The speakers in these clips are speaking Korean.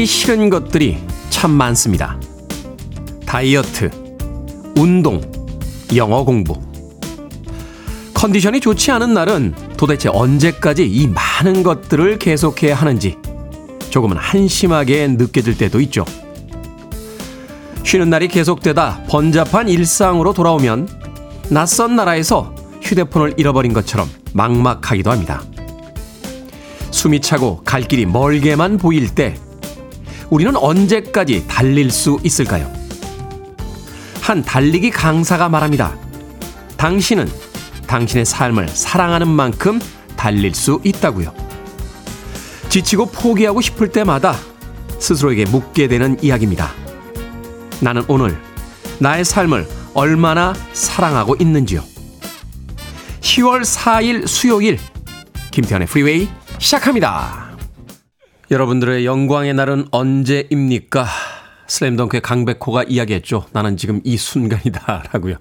하기 싫은 것들이 참 많습니다. 다이어트, 운동, 영어 공부. 컨디션이 좋지 않은 날은 도대체 언제까지 이 많은 것들을 계속해야 하는지 조금은 한심하게 느껴질 때도 있죠. 쉬는 날이 계속되다 번잡한 일상으로 돌아오면 낯선 나라에서 휴대폰을 잃어버린 것처럼 막막하기도 합니다. 숨이 차고 갈 길이 멀게만 보일 때 우리는 언제까지 달릴 수 있을까요? 한 달리기 강사가 말합니다. 당신은 당신의 삶을 사랑하는 만큼 달릴 수 있다고요. 지치고 포기하고 싶을 때마다 스스로에게 묻게 되는 이야기입니다. 나는 오늘 나의 삶을 얼마나 사랑하고 있는지요. 10월 4일 수요일 김태훈의 프리웨이 시작합니다. 여러분들의 영광의 날은 언제입니까? 슬램덩크의 강백호가 이야기했죠. 나는 지금 이 순간이다. 라고요.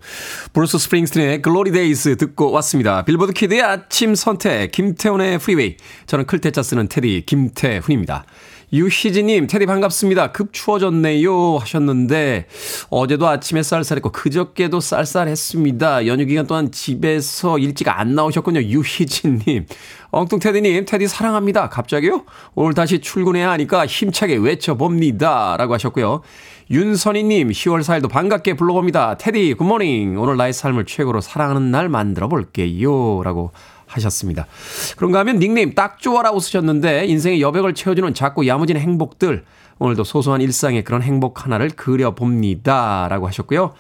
브루스 스프링스틴의 Glory Days 듣고 왔습니다. 빌보드 키드의 아침 선택, 김태훈의 프리웨이. 저는 클 태 자 쓰는 테디 김태훈입니다. 유희진님, 테디 반갑습니다. 급 추워졌네요. 하셨는데, 어제도 아침에 쌀쌀했고, 그저께도 쌀쌀했습니다. 연휴 기간 동안 집에서 일찍 안 나오셨군요. 유희진님. 엉뚱 테디님, 테디 사랑합니다. 갑자기요? 오늘 다시 출근해야 하니까 힘차게 외쳐봅니다. 라고 하셨고요. 윤선희님, 10월 4일도 반갑게 불러봅니다. 테디, 굿모닝. 오늘 나의 삶을 최고로 사랑하는 날 만들어 볼게요. 라고 하셨습니다. 그런가 하면 닉네임 딱 좋아라고 쓰셨는데 인생의 여백을 채워주는 작고 야무진 행복들 오늘도 소소한 일상의 그런 행복 하나를 그려봅니다. 라고 하셨고요.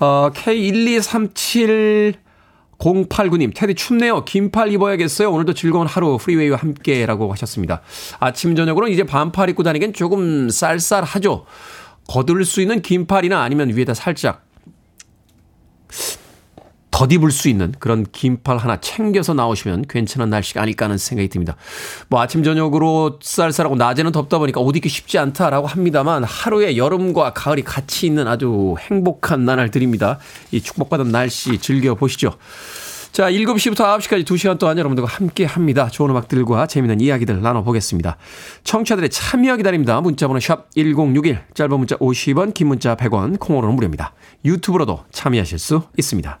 어, K1237 089님, 테디 춥네요. 긴팔 입어야겠어요. 오늘도 즐거운 하루 프리웨이와 함께 라고 하셨습니다. 아침, 저녁으로는 이제 반팔 입고 다니긴 조금 쌀쌀하죠. 거둘 수 있는 긴팔이나 아니면 위에다 살짝 덧입을 수 있는 그런 긴팔 하나 챙겨서 나오시면 괜찮은 날씨가 아닐까 하는 생각이 듭니다. 뭐 아침 저녁으로 쌀쌀하고 낮에는 덥다 보니까 옷 입기 쉽지 않다라고 합니다만 하루에 여름과 가을이 같이 있는 아주 행복한 나날들입니다. 이 축복받은 날씨 즐겨 보시죠. 자, 7시부터 9시까지 2시간 동안 여러분들과 함께 합니다. 좋은 음악들과 재미있는 이야기들 나눠보겠습니다. 청취자들의 참여 기다립니다. 문자번호 샵 1061, 짧은 문자 50원, 긴 문자 100원, 콩으로는 무료입니다. 유튜브로도 참여하실 수 있습니다.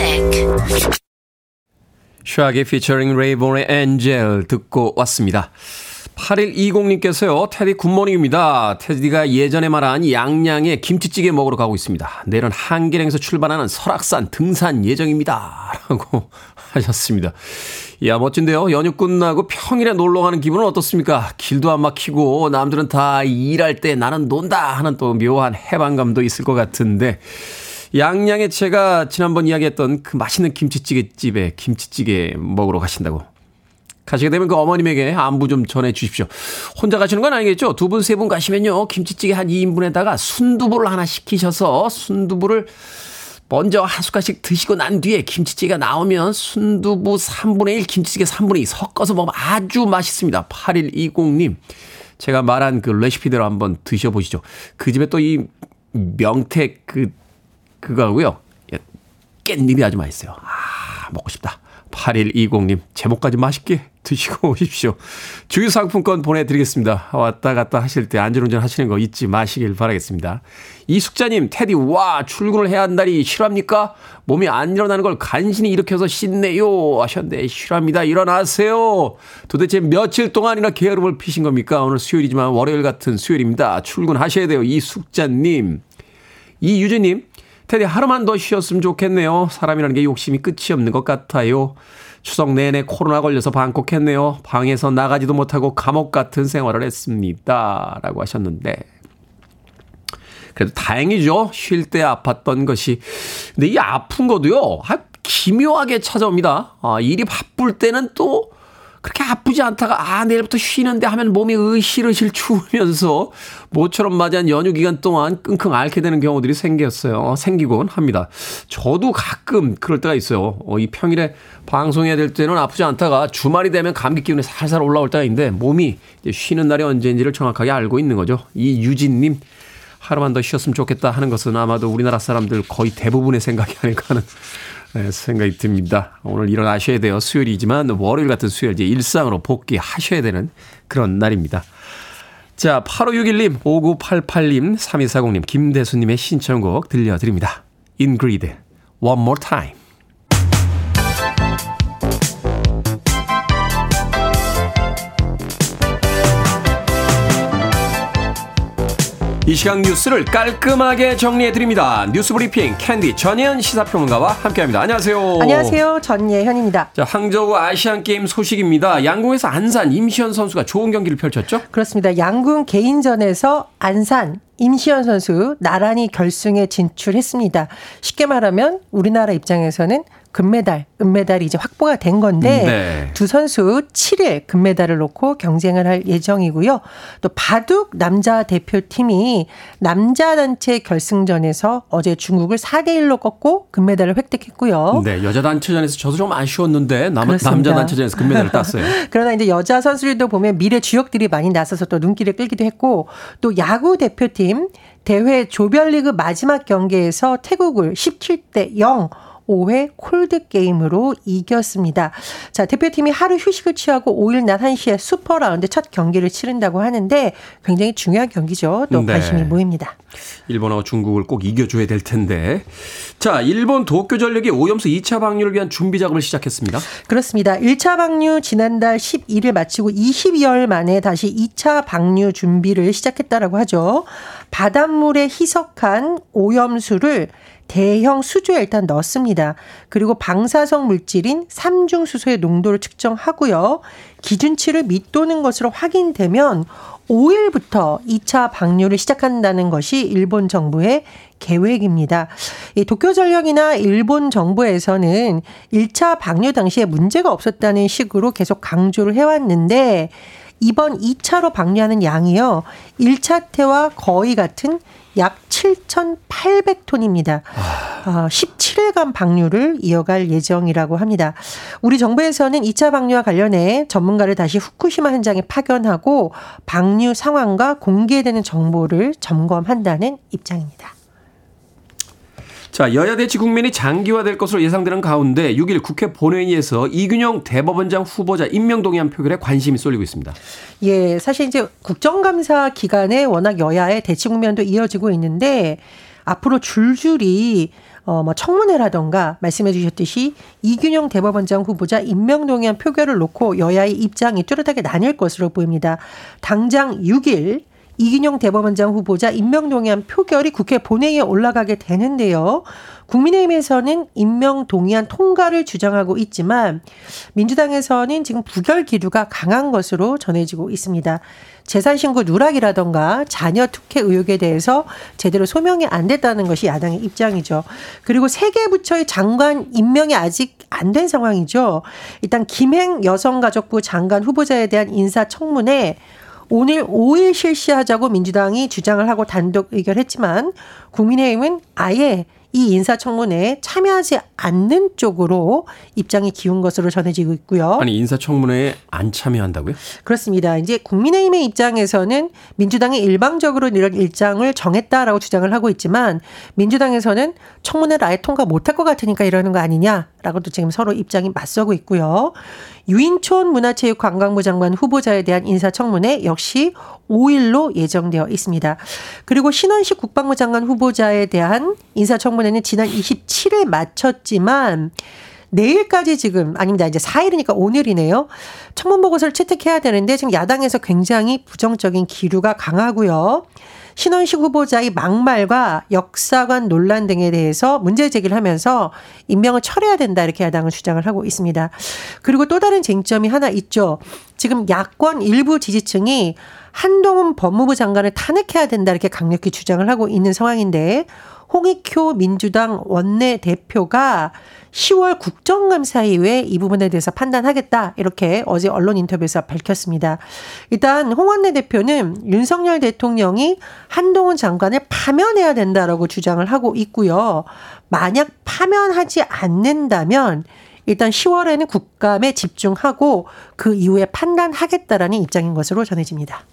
Music. Shaggy featuring Rayvon의 Angel 듣고 왔습니다. 8120님께서요, 테디 good morning입니다. 테디가 예전에 말한 양양에 김치찌개 먹으러 가고 있습니다. 내일은 한계령에서 출발하는 설악산 등산 예정입니다. 라고 하셨습니다. 야, 멋진데요? 연휴 끝나고 평일에 놀러 가는 기분은 어떻습니까? 길도 안 막히고, 남들은 다 일할 때 나는 논다 하는 또 묘한 해방감도 있을 것 같은데, 양양에 제가 지난번 이야기했던 그 맛있는 김치찌개 집에 김치찌개 먹으러 가신다고. 가시게 되면 그 어머님에게 안부 좀 전해 주십시오. 혼자 가시는 건 아니겠죠? 두 분, 세 분 가시면요. 김치찌개 한 2인분에다가 순두부를 하나 시키셔서 순두부를 먼저 한 숟갈씩 드시고 난 뒤에 김치찌개가 나오면 순두부 3분의 1, 김치찌개 3분의 2 섞어서 먹으면 아주 맛있습니다. 8120님. 제가 말한 그 레시피대로 한번 드셔보시죠. 그 집에 또 이 명태 그 그거 하고요. 예, 깻잎이 아주 맛있어요. 아, 먹고 싶다. 8120님, 제목까지 맛있게 드시고 오십시오. 주유 상품권 보내드리겠습니다. 왔다 갔다 하실 때 안전운전 하시는 거 잊지 마시길 바라겠습니다. 이숙자님, 테디, 와, 출근을 해야 한다니 싫어합니까? 몸이 안 일어나는 걸 간신히 일으켜서 씻네요. 하셨는데, 싫어합니다. 일어나세요. 도대체 며칠 동안이나 게으름을 피신 겁니까? 오늘 수요일이지만 월요일 같은 수요일입니다. 출근하셔야 돼요. 이숙자님. 이유주님, 테디 하루만 더 쉬었으면 좋겠네요. 사람이라는 게 욕심이 끝이 없는 것 같아요. 추석 내내 코로나 걸려서 방콕했네요. 방에서 나가지도 못하고 감옥 같은 생활을 했습니다. 라고 하셨는데. 그래도 다행이죠. 쉴 때 아팠던 것이. 근데 이 아픈 것도요. 아, 기묘하게 찾아옵니다. 아, 일이 바쁠 때는 또 그렇게 아프지 않다가 아 내일부터 쉬는데 하면 몸이 으실으실 추우면서 모처럼 맞이한 연휴 기간 동안 끙끙 앓게 되는 경우들이 생겼어요. 어, 생기곤 합니다. 저도 가끔 그럴 때가 있어요. 어, 이 평일에 방송해야 될 때는 아프지 않다가 주말이 되면 감기 기운이 살살 올라올 때가 있는데 몸이 쉬는 날이 언제인지를 정확하게 알고 있는 거죠. 이 유진님 하루만 더 쉬었으면 좋겠다 하는 것은 아마도 우리나라 사람들 거의 대부분의 생각이 아닐까 하는 네, 생각이 듭니다. 오늘 일어나셔야 돼요. 수요일이지만 월요일 같은 수요일 이제 일상으로 복귀하셔야 되는 그런 날입니다. 자, 8561님, 5988님, 3240님, 김대수님의 신청곡 들려드립니다. 인그리드, One More Time. 이 시각 뉴스를 깔끔하게 정리해드립니다. 뉴스 브리핑 캔디 전예현 시사평론가와 함께합니다. 안녕하세요. 안녕하세요. 전예현입니다. 자, 항저우 아시안게임 소식입니다. 양궁에서 안산 임시현 선수가 좋은 경기를 펼쳤죠? 그렇습니다. 양궁 개인전에서 안산 임시현 선수 나란히 결승에 진출했습니다. 쉽게 말하면 우리나라 입장에서는 금메달, 은메달이 이제 확보가 된 건데 네. 두 선수 7일 금메달을 놓고 경쟁을 할 예정이고요. 또 바둑 남자 대표팀이 남자 단체 결승전에서 어제 중국을 4대 1로 꺾고 금메달을 획득했고요. 네, 여자 단체전에서 저도 좀 아쉬웠는데 남. 남자 단체전에서 금메달을 땄어요. 그러나 이제 여자 선수들도 보면 미래 주역들이 많이 나서서 또 눈길을 끌기도 했고 또 야구 대표팀 대회 조별리그 마지막 경기에서 태국을 17대 0 5회 콜드 게임으로 이겼습니다. 자, 대표팀이 하루 휴식을 취하고 5일 낮 1시에 슈퍼 라운드 첫 경기를 치른다고 하는데 굉장히 중요한 경기죠. 또 네. 관심이 모입니다. 일본하고 중국을 꼭 이겨줘야 될 텐데. 자, 일본 도쿄 전력이 오염수 2차 방류를 위한 준비 작업을 시작했습니다. 그렇습니다. 1차 방류 지난달 11일 마치고 22일 만에 다시 2차 방류 준비를 시작했다라고 하죠. 바닷물에 희석한 오염수를 대형 수조에 일단 넣습니다. 그리고 방사성 물질인 삼중수소의 농도를 측정하고요. 기준치를 밑도는 것으로 확인되면 5일부터 2차 방류를 시작한다는 것이 일본 정부의 계획입니다. 이 도쿄 전력이나 일본 정부에서는 1차 방류 당시에 문제가 없었다는 식으로 계속 강조를 해왔는데 이번 2차로 방류하는 양이요. 1차 때와 거의 같은 약 7,800톤입니다. 아, 17일간 방류를 이어갈 예정이라고 합니다. 우리 정부에서는 2차 방류와 관련해 전문가를 다시 후쿠시마 현장에 파견하고 방류 상황과 공개되는 정보를 점검한다는 입장입니다. 자, 여야 대치 국면이 장기화될 것으로 예상되는 가운데 6일 국회 본회의에서 이균영 대법원장 후보자 임명 동의안 표결에 관심이 쏠리고 있습니다. 예, 사실 이제 국정감사 기간에 워낙 여야의 대치 국면도 이어지고 있는데 앞으로 줄줄이 어, 뭐 청문회라던가 말씀해 주셨듯이 이균영 대법원장 후보자 임명 동의안 표결을 놓고 여야의 입장이 뚜렷하게 나뉠 것으로 보입니다. 당장 6일 이균용 대법원장 후보자 임명동의안 표결이 국회 본회의에 올라가게 되는데요. 국민의힘에서는 임명 동의안 통과를 주장하고 있지만 민주당에서는 지금 부결 기류가 강한 것으로 전해지고 있습니다. 재산 신고 누락이라던가 자녀 특혜 의혹에 대해서 제대로 소명이 안 됐다는 것이 야당의 입장이죠. 그리고 세 개 부처의 장관 임명이 아직 안 된 상황이죠. 일단 김행 여성가족부 장관 후보자에 대한 인사청문회 오늘 5일 실시하자고 민주당이 주장을 하고 단독 의결했지만 국민의힘은 아예 이 인사청문회에 참여하지 않는 쪽으로 입장이 기운 것으로 전해지고 있고요. 아니, 인사청문회에 안 참여한다고요? 그렇습니다. 이제 국민의힘의 입장에서는 민주당이 일방적으로 이런 일정을 정했다라고 주장을 하고 있지만 민주당에서는 청문회를 아예 통과 못할 것 같으니까 이러는 거 아니냐라고도 지금 서로 입장이 맞서고 있고요. 유인촌 문화체육관광부 장관 후보자에 대한 인사청문회 역시 5일로 예정되어 있습니다. 그리고 신원식 국방부 장관 후보자에 대한 인사청문회는 지난 27일 마쳤지만 내일까지 지금 아닙니다. 이제 4일이니까 오늘이네요. 청문 보고서를 채택해야 되는데 지금 야당에서 굉장히 부정적인 기류가 강하고요. 신원식 후보자의 막말과 역사관 논란 등에 대해서 문제 제기를 하면서 임명을 철회해야 된다 이렇게 야당은 주장을 하고 있습니다. 그리고 또 다른 쟁점이 하나 있죠. 지금 야권 일부 지지층이 한동훈 법무부 장관을 탄핵해야 된다 이렇게 강력히 주장을 하고 있는 상황인데 홍익효 민주당 원내 대표가 10월 국정감사 이후에 이 부분에 대해서 판단하겠다 이렇게 어제 언론 인터뷰에서 밝혔습니다. 일단 홍 원내 대표는 윤석열 대통령이 한동훈 장관을 파면해야 된다라고 주장을 하고 있고요. 만약 파면하지 않는다면 일단 10월에는 국감에 집중하고 그 이후에 판단하겠다라는 입장인 것으로 전해집니다.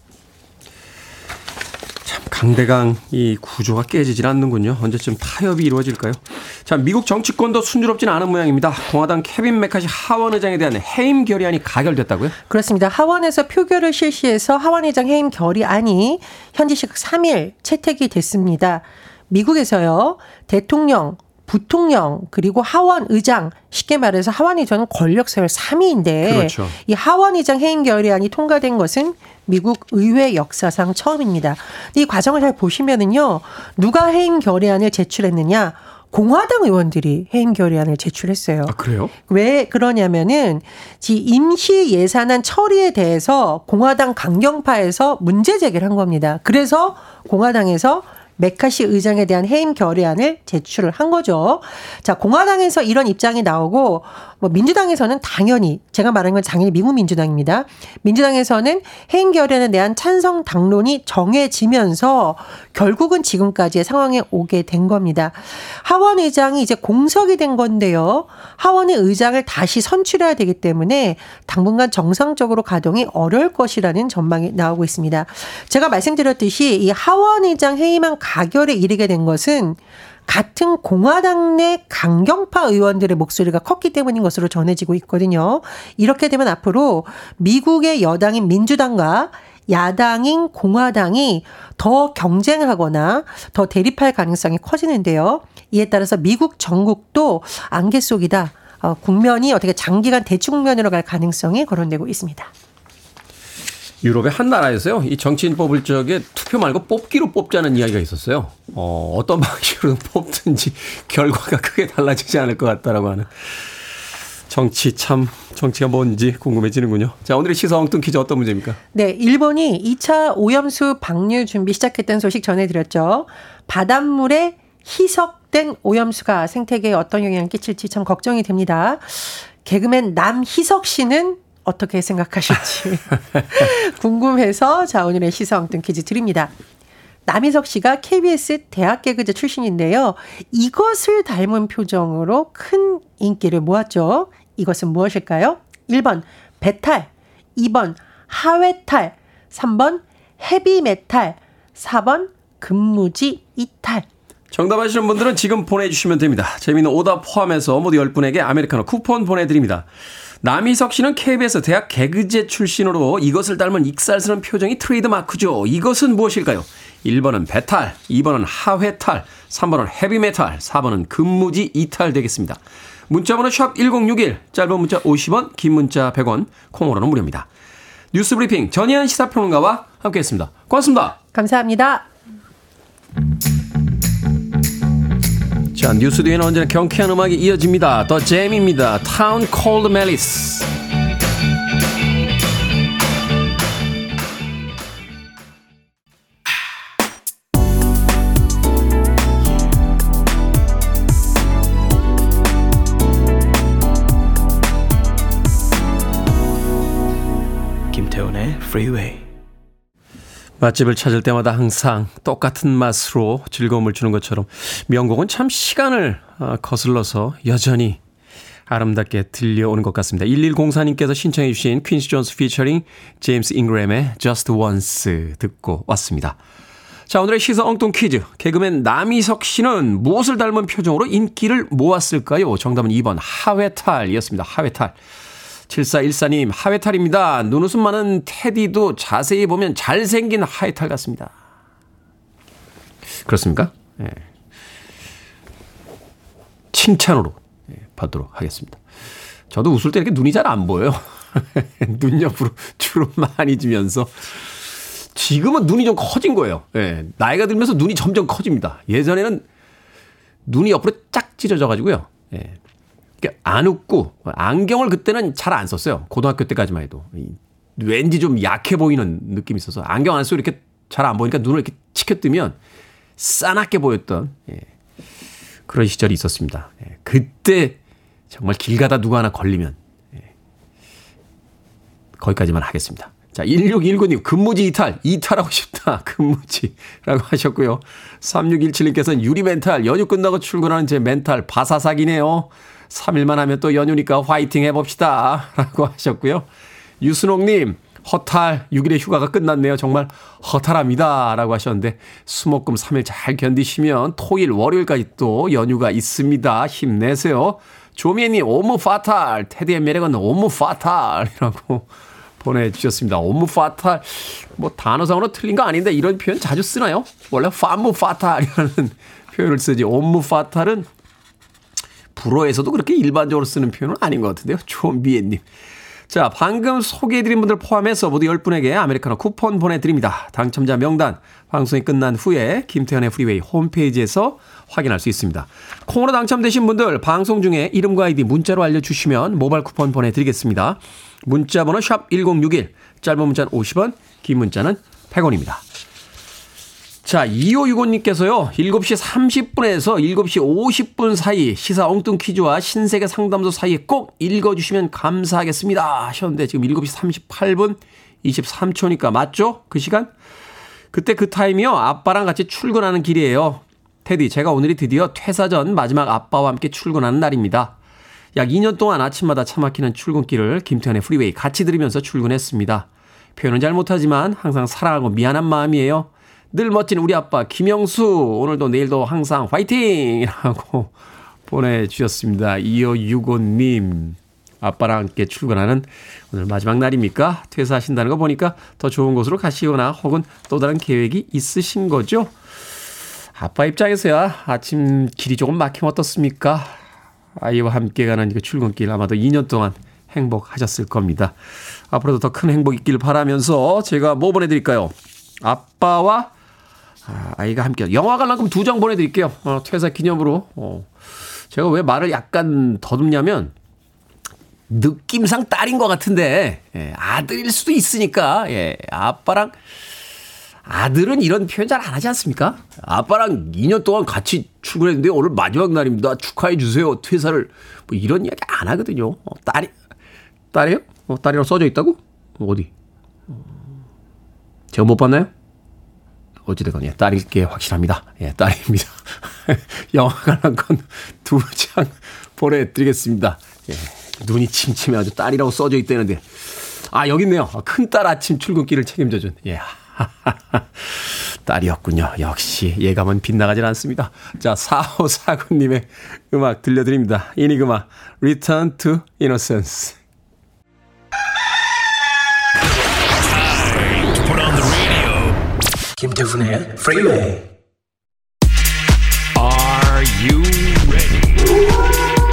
참 강대강 이 구조가 깨지질 않는군요. 언제쯤 타협이 이루어질까요? 자, 미국 정치권도 순조롭지는 않은 모양입니다. 공화당 케빈 메카시 하원 의장에 대한 해임 결의안이 가결됐다고요? 그렇습니다. 하원에서 표결을 실시해서 하원 의장 해임 결의안이 현지 시각 3일 채택이 됐습니다. 미국에서요. 대통령, 부통령 그리고 하원 의장 쉽게 말해서 하원 의장은 권력 서열 3위인데 그렇죠. 이 하원 의장 해임 결의안이 통과된 것은 미국 의회 역사상 처음입니다. 이 과정을 잘 보시면은요. 누가 해임 결의안을 제출했느냐? 공화당 의원들이 해임 결의안을 제출했어요. 아, 그래요? 왜 그러냐면은 지 임시 예산안 처리에 대해서 공화당 강경파에서 문제 제기를 한 겁니다. 그래서 공화당에서 메카시 의장에 대한 해임 결의안을 제출을 한 거죠. 자, 공화당에서 이런 입장이 나오고 뭐 민주당에서는 당연히 제가 말한 건 당연히 미국 민주당입니다. 민주당에서는 해임 결의안에 대한 찬성 당론이 정해지면서 결국은 지금까지의 상황에 오게 된 겁니다. 하원 의장이 이제 공석이 된 건데요. 하원의 의장을 다시 선출해야 되기 때문에 당분간 정상적으로 가동이 어려울 것이라는 전망이 나오고 있습니다. 제가 말씀드렸듯이 이 하원 의장 해임안 가결에 이르게 된 것은 같은 공화당 내 강경파 의원들의 목소리가 컸기 때문인 것으로 전해지고 있거든요. 이렇게 되면 앞으로 미국의 여당인 민주당과 야당인 공화당이 더 경쟁하거나 더 대립할 가능성이 커지는데요. 이에 따라서 미국 전국도 안개 속이다. 어, 국면이 어떻게 장기간 대축면으로 갈 가능성이 거론되고 있습니다. 유럽의 한 나라에서요, 이 정치인 뽑을 적에 투표 말고 뽑기로 뽑자는 이야기가 있었어요. 어, 어떤 방식으로 뽑든지 결과가 크게 달라지지 않을 것 같다라고 하는. 정치 참, 정치가 뭔지 궁금해지는군요. 자, 오늘의 시사 엉뚱 퀴즈 어떤 문제입니까? 네, 일본이 2차 오염수 방류 준비 시작했다는 소식 전해드렸죠. 바닷물에 희석된 오염수가 생태계에 어떤 영향을 끼칠지 참 걱정이 됩니다. 개그맨 남희석 씨는 어떻게 생각하실지 궁금해서 자 오늘의 시사 엉뚱 퀴즈 드립니다. 남희석 씨가 KBS 대학 개그제 출신인데요. 이것을 닮은 표정으로 큰 인기를 모았죠. 이것은 무엇일까요? 1번 배탈, 2번 하회탈, 3번 헤비메탈, 4번 근무지 이탈. 정답 아시는 분들은 지금 보내주시면 됩니다. 재미있는 오답 포함해서 모두 10분에게 아메리카노 쿠폰 보내드립니다. 남희석 씨는 KBS 대학 개그제 출신으로 이것을 닮은 익살스러운 표정이 트레이드 마크죠. 이것은 무엇일까요? 1번은 배탈, 2번은 하회탈, 3번은 헤비메탈, 4번은 근무지 이탈 되겠습니다. 문자번호 샵 1061, 짧은 문자 50원, 긴 문자 100원, 콩으로는 무료입니다. 뉴스 브리핑 전희연 시사평론가와 함께했습니다. 고맙습니다. 감사합니다. 자, 뉴스 뒤에는 언제나 경쾌한 음악이 이어집니다. 더 잼입니다. Town Cold Malice. 김태훈의 Freeway. 맛집을 찾을 때마다 항상 똑같은 맛으로 즐거움을 주는 것처럼 명곡은 참 시간을 어, 거슬러서 여전히 아름답게 들려오는 것 같습니다. 1104님께서 신청해 주신 퀸시 존스 피처링 제임스 잉그램의 Just Once 듣고 왔습니다. 자, 오늘의 시사 엉뚱 퀴즈. 개그맨 남희석 씨는 무엇을 닮은 표정으로 인기를 모았을까요? 정답은 2번 하회탈이었습니다. 하회탈. 7414님, 하회탈입니다. 눈웃음 많은 테디도 자세히 보면 잘생긴 하회탈 같습니다. 그렇습니까? 예. 칭찬으로 예, 받도록 하겠습니다. 저도 웃을 때 이렇게 눈이 잘 안 보여요. 눈 옆으로 주름 많이 지면서. 지금은 눈이 좀 커진 거예요. 예. 나이가 들면서 눈이 점점 커집니다. 예전에는 눈이 옆으로 쫙 찢어져 가지고요. 예. 안 웃고 안경을 그때는 잘 안 썼어요. 고등학교 때까지만 해도 왠지 좀 약해 보이는 느낌이 있어서 안경 안 쓰고 이렇게 잘 안 보니까 눈을 이렇게 치켜뜨면 싸납게 보였던 예, 그런 시절이 있었습니다. 예, 그때 정말 길 가다 누가 하나 걸리면 예, 거기까지만 하겠습니다. 자, 1619님, 근무지 이탈, 이탈하고 싶다, 근무지라고 하셨고요. 3617님께서는 유리 멘탈, 연휴 끝나고 출근하는 제 멘탈, 바사삭이네요. 3일만 하면 또 연휴니까 화이팅 해봅시다. 라고 하셨고요. 유순옥님, 허탈, 6일의 휴가가 끝났네요. 정말 허탈합니다. 라고 하셨는데, 수목금 3일 잘 견디시면 토일, 월요일까지 또 연휴가 있습니다. 힘내세요. 조미애님, 옴므 파탈, 테디의 매력은 옴므 파탈 이라고 보내주셨습니다. 옴므 파탈, 뭐 단어상으로 틀린 거 아닌데 이런 표현 자주 쓰나요? 원래 팜므 파탈이라는 표현을 쓰지. 옴므 파탈은 불어에서도 그렇게 일반적으로 쓰는 표현은 아닌 것 같은데요. 조미애님. 자, 방금 소개해드린 분들 포함해서 모두 10분에게 아메리카노 쿠폰 보내드립니다. 당첨자 명단 방송이 끝난 후에 김태훈의 프리웨이 홈페이지에서 확인할 수 있습니다. 콩으로 당첨되신 분들 방송 중에 이름과 아이디 문자로 알려주시면 모바일 쿠폰 보내드리겠습니다. 문자 번호 샵 1061, 짧은 문자는 50원, 긴 문자는 100원입니다. 자, 2565님께서요, 7시 30분에서 7시 50분 사이 시사 엉뚱 퀴즈와 신세계 상담소 사이에 꼭 읽어주시면 감사하겠습니다. 하셨는데 지금 7시 38분 23초니까 맞죠? 그 시간? 그때 그 타임이요, 아빠랑 같이 출근하는 길이에요. 테디, 제가 오늘이 드디어 퇴사 전 마지막 아빠와 함께 출근하는 날입니다. 약 2년 동안 아침마다 차 막히는 출근길을 김태현의 프리웨이 같이 들으면서 출근했습니다. 표현은 잘 못하지만 항상 사랑하고 미안한 마음이에요. 늘 멋진 우리 아빠 김영수 오늘도 내일도 항상 화이팅이라고 보내주셨습니다. 2565님 아빠랑 함께 출근하는 오늘 마지막 날입니까? 퇴사하신다는 거 보니까 더 좋은 곳으로 가시거나 혹은 또 다른 계획이 있으신 거죠? 아빠 입장에서야 아침 길이 조금 막히면 어떻습니까? 아이와 함께 가는 그 출근길 아마도 2년 동안 행복하셨을 겁니다. 앞으로도 더 큰 행복 있길 바라면서 제가 뭐 보내드릴까요? 아빠와 아, 아이가 함께 영화 관람금 두 장 보내드릴게요. 어, 퇴사 기념으로. 어. 제가 왜 말을 약간 더듬냐면 느낌상 딸인 것 같은데 예, 아들일 수도 있으니까 예, 아빠랑 아들은 이런 표현 잘 안 하지 않습니까? 아빠랑 2년 동안 같이 출근했는데 오늘 마지막 날입니다. 축하해 주세요. 퇴사를 뭐 이런 이야기 안 하거든요. 어, 딸이 딸이요? 어, 딸이라고 써져 있다고? 어디? 제가 못 봤나요? 어찌됐건 예, 딸일 게 확실합니다. 예, 딸입니다. 영화 관람권 두장 보내드리겠습니다. 예, 눈이 침침해 아주 딸이라고 써져 있다는데 아 여기 있네요. 큰 딸 아침 출근길을 책임져준 예. 딸이었군요. 역시 예감은 빗나가질 않습니다. 자, 4549님의 음악 들려드립니다. 이니그마, Return to Innocence. 김태훈의 Freeway. Are you ready?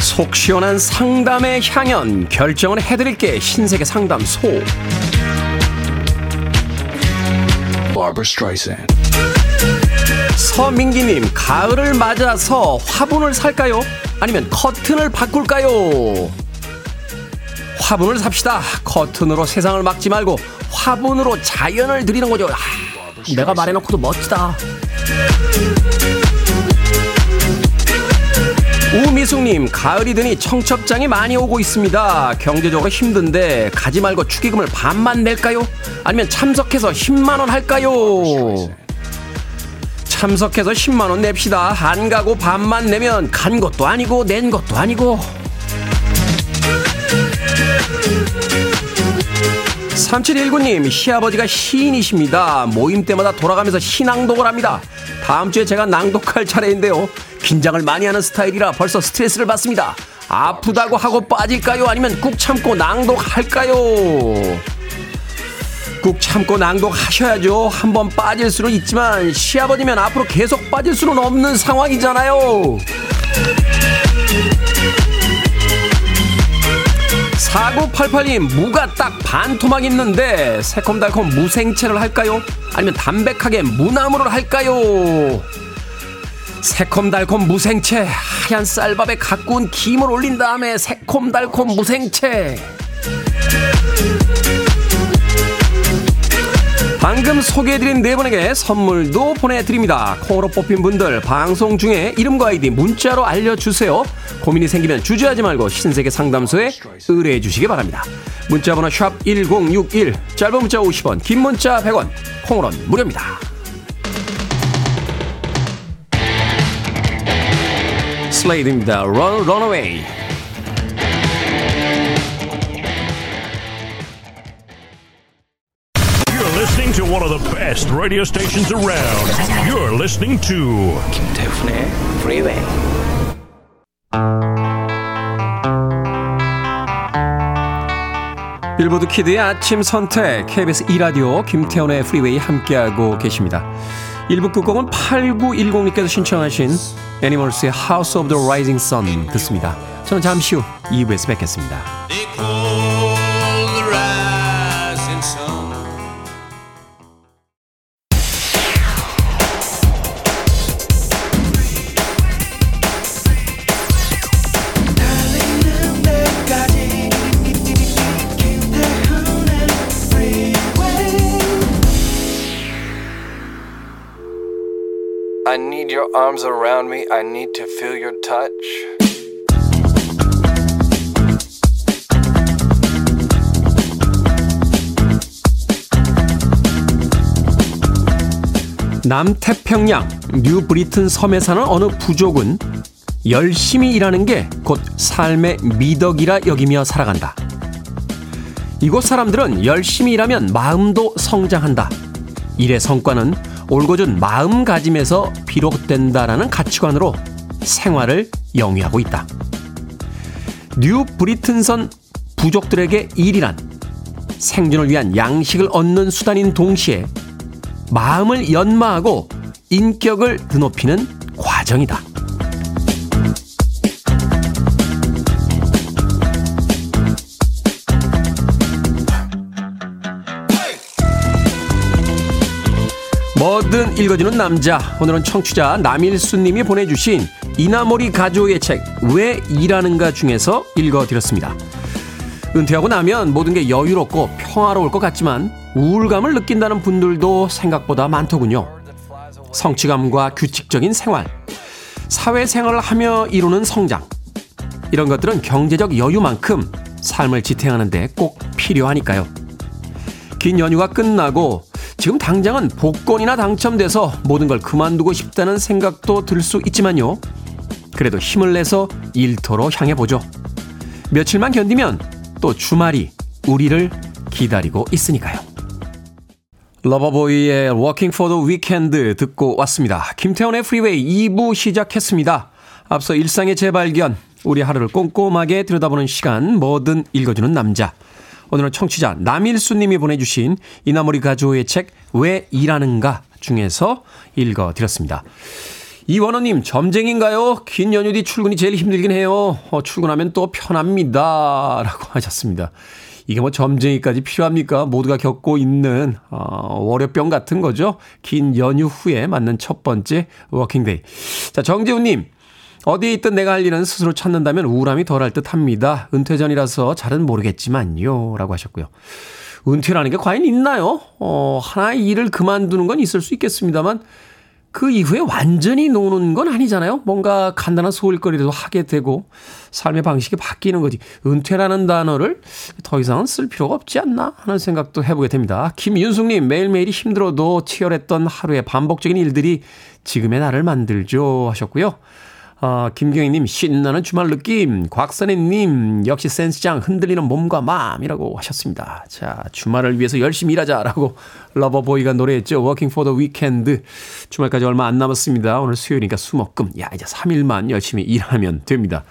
속 시원한 상담의 향연 결정을 해드릴게 신세계 상담소 Barbara Streisand. 서민기님 가을을 맞아서 화분을 살까요? 아니면 커튼을 바꿀까요? 화분을 삽시다 커튼으로 세상을 막지 말고 화분으로 자연을 드리는 거죠 아, 내가 말해놓고도 멋지다 우미숙님, 가을이 드니 청첩장이 많이 오고 있습니다. 경제적으로 힘든데 가지 말고 축의금을 반만 낼까요? 아니면 참석해서 10만 원 할까요? 참석해서 10만 원 냅시다. 안 가고 반만 내면 간 것도 아니고 낸 것도 아니고. 3719님, 시아버지가 시인이십니다. 모임 때마다 돌아가면서 시낭독을 합니다. 다음 주에 제가 낭독할 차례인데요. 긴장을 많이 하는 스타일이라 벌써 스트레스를 받습니다. 아프다고 하고 빠질까요? 아니면 꾹 참고 낭독할까요? 꾹 참고 낭독하셔야죠. 한번 빠질 수는 있지만 시아버지면 앞으로 계속 빠질 수는 없는 상황이잖아요. 4988님, 무가 딱 반 토막 있는데 새콤달콤 무생채를 할까요? 아니면 담백하게 무나물을 할까요? 새콤달콤 무생채 하얀 쌀밥에 가꾸운 김을 올린 다음에 새콤달콤 무생채 방금 소개해드린 네 분에게 선물도 보내드립니다. 콩으로 뽑힌 분들 방송 중에 이름과 아이디 문자로 알려주세요. 고민이 생기면 주저하지 말고 신세계 상담소에 의뢰해 주시기 바랍니다. 문자번호 샵1061 짧은 문자 50원 긴 문자 100원 콩으로는 무료입니다. 슬레이드입니다. Run, Runaway. One of the best radio stations around. You're listening to 김태훈의 Freeway. 빌보드 키드의 아침 선택 KBS 2라디오 김태훈의 프리웨이 함께하고 계십니다. 1부 끝곡은 8910님께서 신청하신 애니멀스의 House of the Rising Sun 듣습니다. 저는 잠시 후 2부에서 뵙겠습니다. Your arms around me. I need to feel your touch. 남태평양 뉴 브리튼 섬에 사는 어느 부족은 열심히 일하는 게 곧 삶의 미덕이라 여기며 살아간다. 이곳 사람들은 열심히 일하면 마음도 성장한다. 일의 성과는 올곧은 마음가짐에서 비롯된다라는 가치관으로 생활을 영위하고 있다. 뉴 브리튼 섬 부족들에게 일이란 생존을 위한 양식을 얻는 수단인 동시에 마음을 연마하고 인격을 드높이는 과정이다. 뭐든 읽어주는 남자. 오늘은 청취자 남일수님이 보내주신 이나모리 가조의 책 왜 일하는가 중에서 읽어드렸습니다. 은퇴하고 나면 모든 게 여유롭고 평화로울 것 같지만 우울감을 느낀다는 분들도 생각보다 많더군요. 성취감과 규칙적인 생활, 사회생활을 하며 이루는 성장. 이런 것들은 경제적 여유만큼 삶을 지탱하는데 꼭 필요하니까요. 긴 연휴가 끝나고 지금 당장은 복권이나 당첨돼서 모든 걸 그만두고 싶다는 생각도 들 수 있지만요. 그래도 힘을 내서 일터로 향해 보죠. 며칠만 견디면 또 주말이 우리를 기다리고 있으니까요. 러버보이의 for the Weekend 듣고 왔습니다. 김태훈의 프리웨이 2부 시작했습니다. 앞서 일상의 재발견, 우리 하루를 꼼꼼하게 들여다보는 시간, 뭐든 읽어주는 남자. 오늘은 청취자 남일수님이 보내주신 이나모리 가즈오의 책 왜 일하는가 중에서 읽어드렸습니다. 이원호님 점쟁인가요? 긴 연휴 뒤 출근이 제일 힘들긴 해요. 어, 출근하면 또 편합니다. 라고 하셨습니다. 이게 뭐 점쟁이까지 필요합니까? 모두가 겪고 있는 어, 월요병 같은 거죠. 긴 연휴 후에 맞는 첫 번째 working day. 자 정재훈님 어디에 있든 내가 할 일은 스스로 찾는다면 우울함이 덜할 듯 합니다. 은퇴 전이라서 잘은 모르겠지만요. 라고 하셨고요. 은퇴라는 게 과연 있나요? 어, 하나의 일을 그만두는 건 있을 수 있겠습니다만 그 이후에 완전히 노는 건 아니잖아요. 뭔가 간단한 소일거리라도 하게 되고 삶의 방식이 바뀌는 거지. 은퇴라는 단어를 더 이상은 쓸 필요가 없지 않나 하는 생각도 해보게 됩니다. 김윤숙님 매일매일이 힘들어도 치열했던 하루의 반복적인 일들이 지금의 나를 만들죠 하셨고요. 어, 김경희님 신나는 주말 느낌 곽선혜님 역시 센스짱 흔들리는 몸과 마음이라고 하셨습니다. 자 주말을 위해서 열심히 일하자라고 러버보이가 노래했죠. Working for the Weekend 주말까지 얼마 안 남았습니다. 오늘 수요일이니까 수목금 야 이제 3일만 열심히 일하면 됩니다.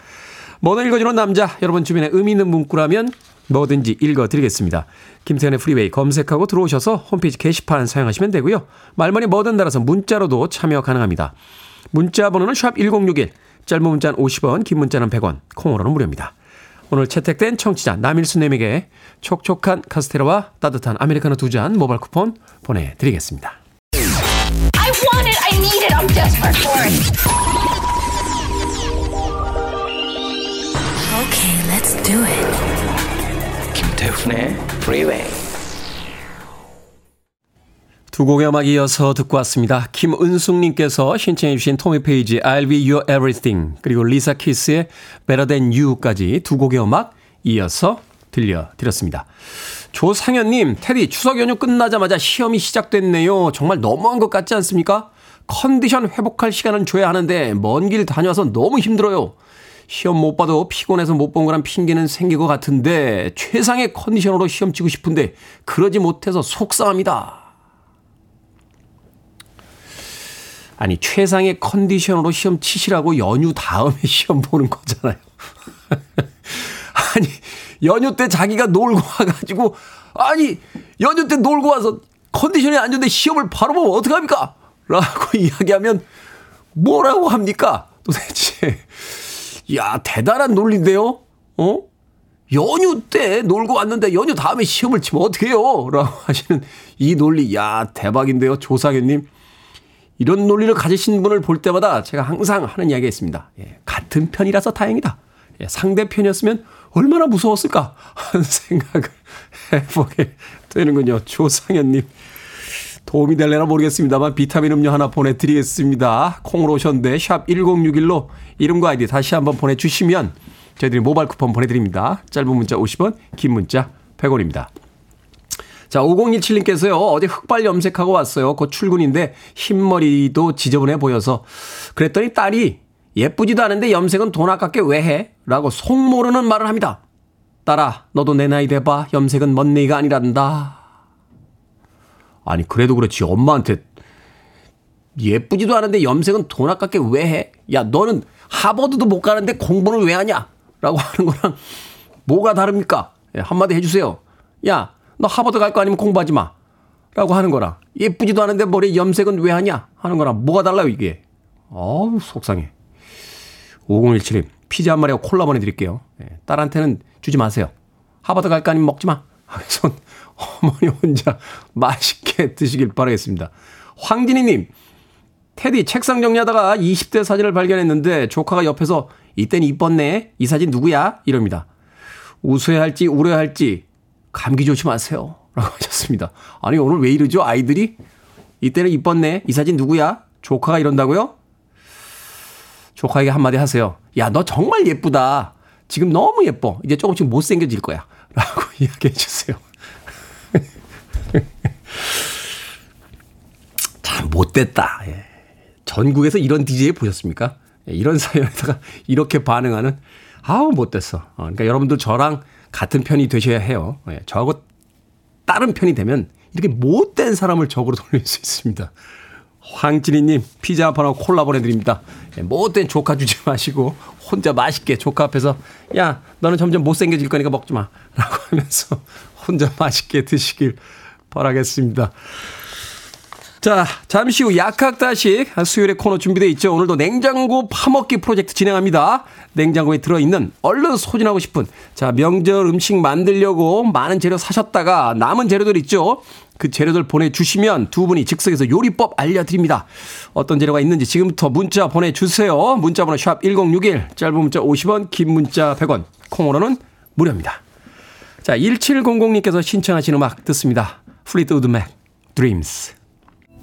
뭐든 읽어주는 남자 여러분 주변에 의미 있는 문구라면 뭐든지 읽어드리겠습니다. 김태훈의 프리웨이 검색하고 들어오셔서 홈페이지 게시판 사용하시면 되고요. 말머리 뭐든 달아서 문자로도 참여 가능합니다. 문자 번호는 샵 1061, 짧은 문자는 50원, 긴 문자는 100원, 콩으로는 무료입니다. 오늘 채택된 청취자 남일수님에게 촉촉한 카스테라와 따뜻한 아메리카노 두 잔 모바일 쿠폰 보내드리겠습니다. I want it. I need it. I'm desperate for it. Okay, let's do it. 김태훈의 Freeway. 두 곡의 음악 이어서 듣고 왔습니다. 김은숙님께서 신청해 주신 토미 페이지 I'll be your everything 그리고 리사 키스의 Better than you까지 두 곡의 음악 이어서 들려드렸습니다. 조상현님, 테디 추석 연휴 끝나자마자 시험이 시작됐네요. 정말 너무한 것 같지 않습니까? 컨디션 회복할 시간은 줘야 하는데 먼 길 다녀와서 너무 힘들어요. 시험 못 봐도 피곤해서 못 본 거란 핑계는 생길 것 같은데 최상의 컨디션으로 시험 치고 싶은데 그러지 못해서 속상합니다. 아니 최상의 컨디션으로 시험 치시라고 연휴 다음에 시험 보는 거잖아요. 아니 연휴 때 자기가 놀고 와가지고 아니 연휴 때 놀고 와서 컨디션이 안 좋은데 시험을 바로 보면 어떡합니까? 라고 이야기하면 뭐라고 합니까? 도대체 야 대단한 논리인데요. 어? 연휴 때 놀고 왔는데 연휴 다음에 시험을 치면 어떡해요? 라고 하시는 이 논리 야 대박인데요. 조상현님 이런 논리를 가지신 분을 볼 때마다 제가 항상 하는 이야기가 있습니다. 예, 같은 편이라서 다행이다. 예, 상대편이었으면 얼마나 무서웠을까 하는 생각을 해보게 되는군요. 조상현님. 도움이 될래나 모르겠습니다만 비타민 음료 하나 보내드리겠습니다. 오셨는데 샵 1061로 이름과 아이디 다시 한번 보내주시면 저희들이 모바일 쿠폰 보내드립니다. 짧은 문자 50원, 긴 문자 100원입니다. 자, 5017님께서요, 어제 흑발 염색하고 왔어요. 곧 출근인데 흰머리도 지저분해 보여서. 그랬더니 딸이 예쁘지도 않은데 염색은 돈 아깝게 왜 해? 라고 속 모르는 말을 합니다. 딸아, 너도 내 나이 돼봐. 염색은 먼 내가 아니란다. 아니, 그래도 그렇지. 엄마한테 예쁘지도 않은데 염색은 돈 아깝게 왜 해? 야, 너는 하버드도 못 가는데 공부를 왜 하냐? 라고 하는 거랑 뭐가 다릅니까? 예, 한마디 해주세요. 야, 너 하버드 갈 거 아니면 공부하지 마. 라고 하는 거랑 예쁘지도 않은데 머리 염색은 왜 하냐? 하는 거랑 뭐가 달라요, 이게? 어우, 속상해. 5017님, 피자 한 마리하고 콜라 보내드릴게요. 예, 딸한테는 주지 마세요. 하버드 갈 거 아니면 먹지 마. 하면서 어머니 혼자 맛있게 드시길 바라겠습니다. 황진희님, 테디 책상 정리하다가 20대 사진을 발견했는데 조카가 옆에서 이땐 이뻤네. 이 사진 누구야? 이럽니다. 웃어야 할지 울어야 할지 감기 조심하세요. 라고 하셨습니다. 아니 오늘 왜 이러죠? 아이들이 이때는 이뻤네. 이 사진 누구야? 조카가 이런다고요? 조카에게 한마디 하세요. 야, 너 정말 예쁘다. 지금 너무 예뻐. 이제 조금씩 못생겨질 거야. 라고 이야기해 주세요. 참 못됐다. 예. 전국에서 이런 DJ 보셨습니까? 예, 이런 사연에다가 이렇게 반응하는 아우 못됐어. 어, 그러니까 여러분들 저랑 같은 편이 되셔야 해요. 예, 저하고 다른 편이 되면 이렇게 못된 사람을 적으로 돌릴 수 있습니다. 황진희님 피자 한 판하고 콜라 보내드립니다. 예, 못된 조카 주지 마시고 혼자 맛있게 조카 앞에서 야 너는 점점 못생겨질 거니까 먹지 마 라고 하면서 혼자 맛있게 드시길 바라겠습니다. 자, 잠시 후 약학다식 수요일에 코너 준비되어 있죠. 오늘도 냉장고 파먹기 프로젝트 진행합니다. 냉장고에 들어있는 얼른 소진하고 싶은 자, 명절 음식 만들려고 많은 재료 사셨다가 남은 재료들 있죠. 그 재료들 보내주시면 두 분이 즉석에서 요리법 알려드립니다. 어떤 재료가 있는지 지금부터 문자 보내주세요. 문자번호 샵 1061, 짧은 문자 50원, 긴 문자 100원, 콩으로는 무료입니다. 자, 1700님께서 신청하신 음악 듣습니다. 플리트우드 맥, Dreams.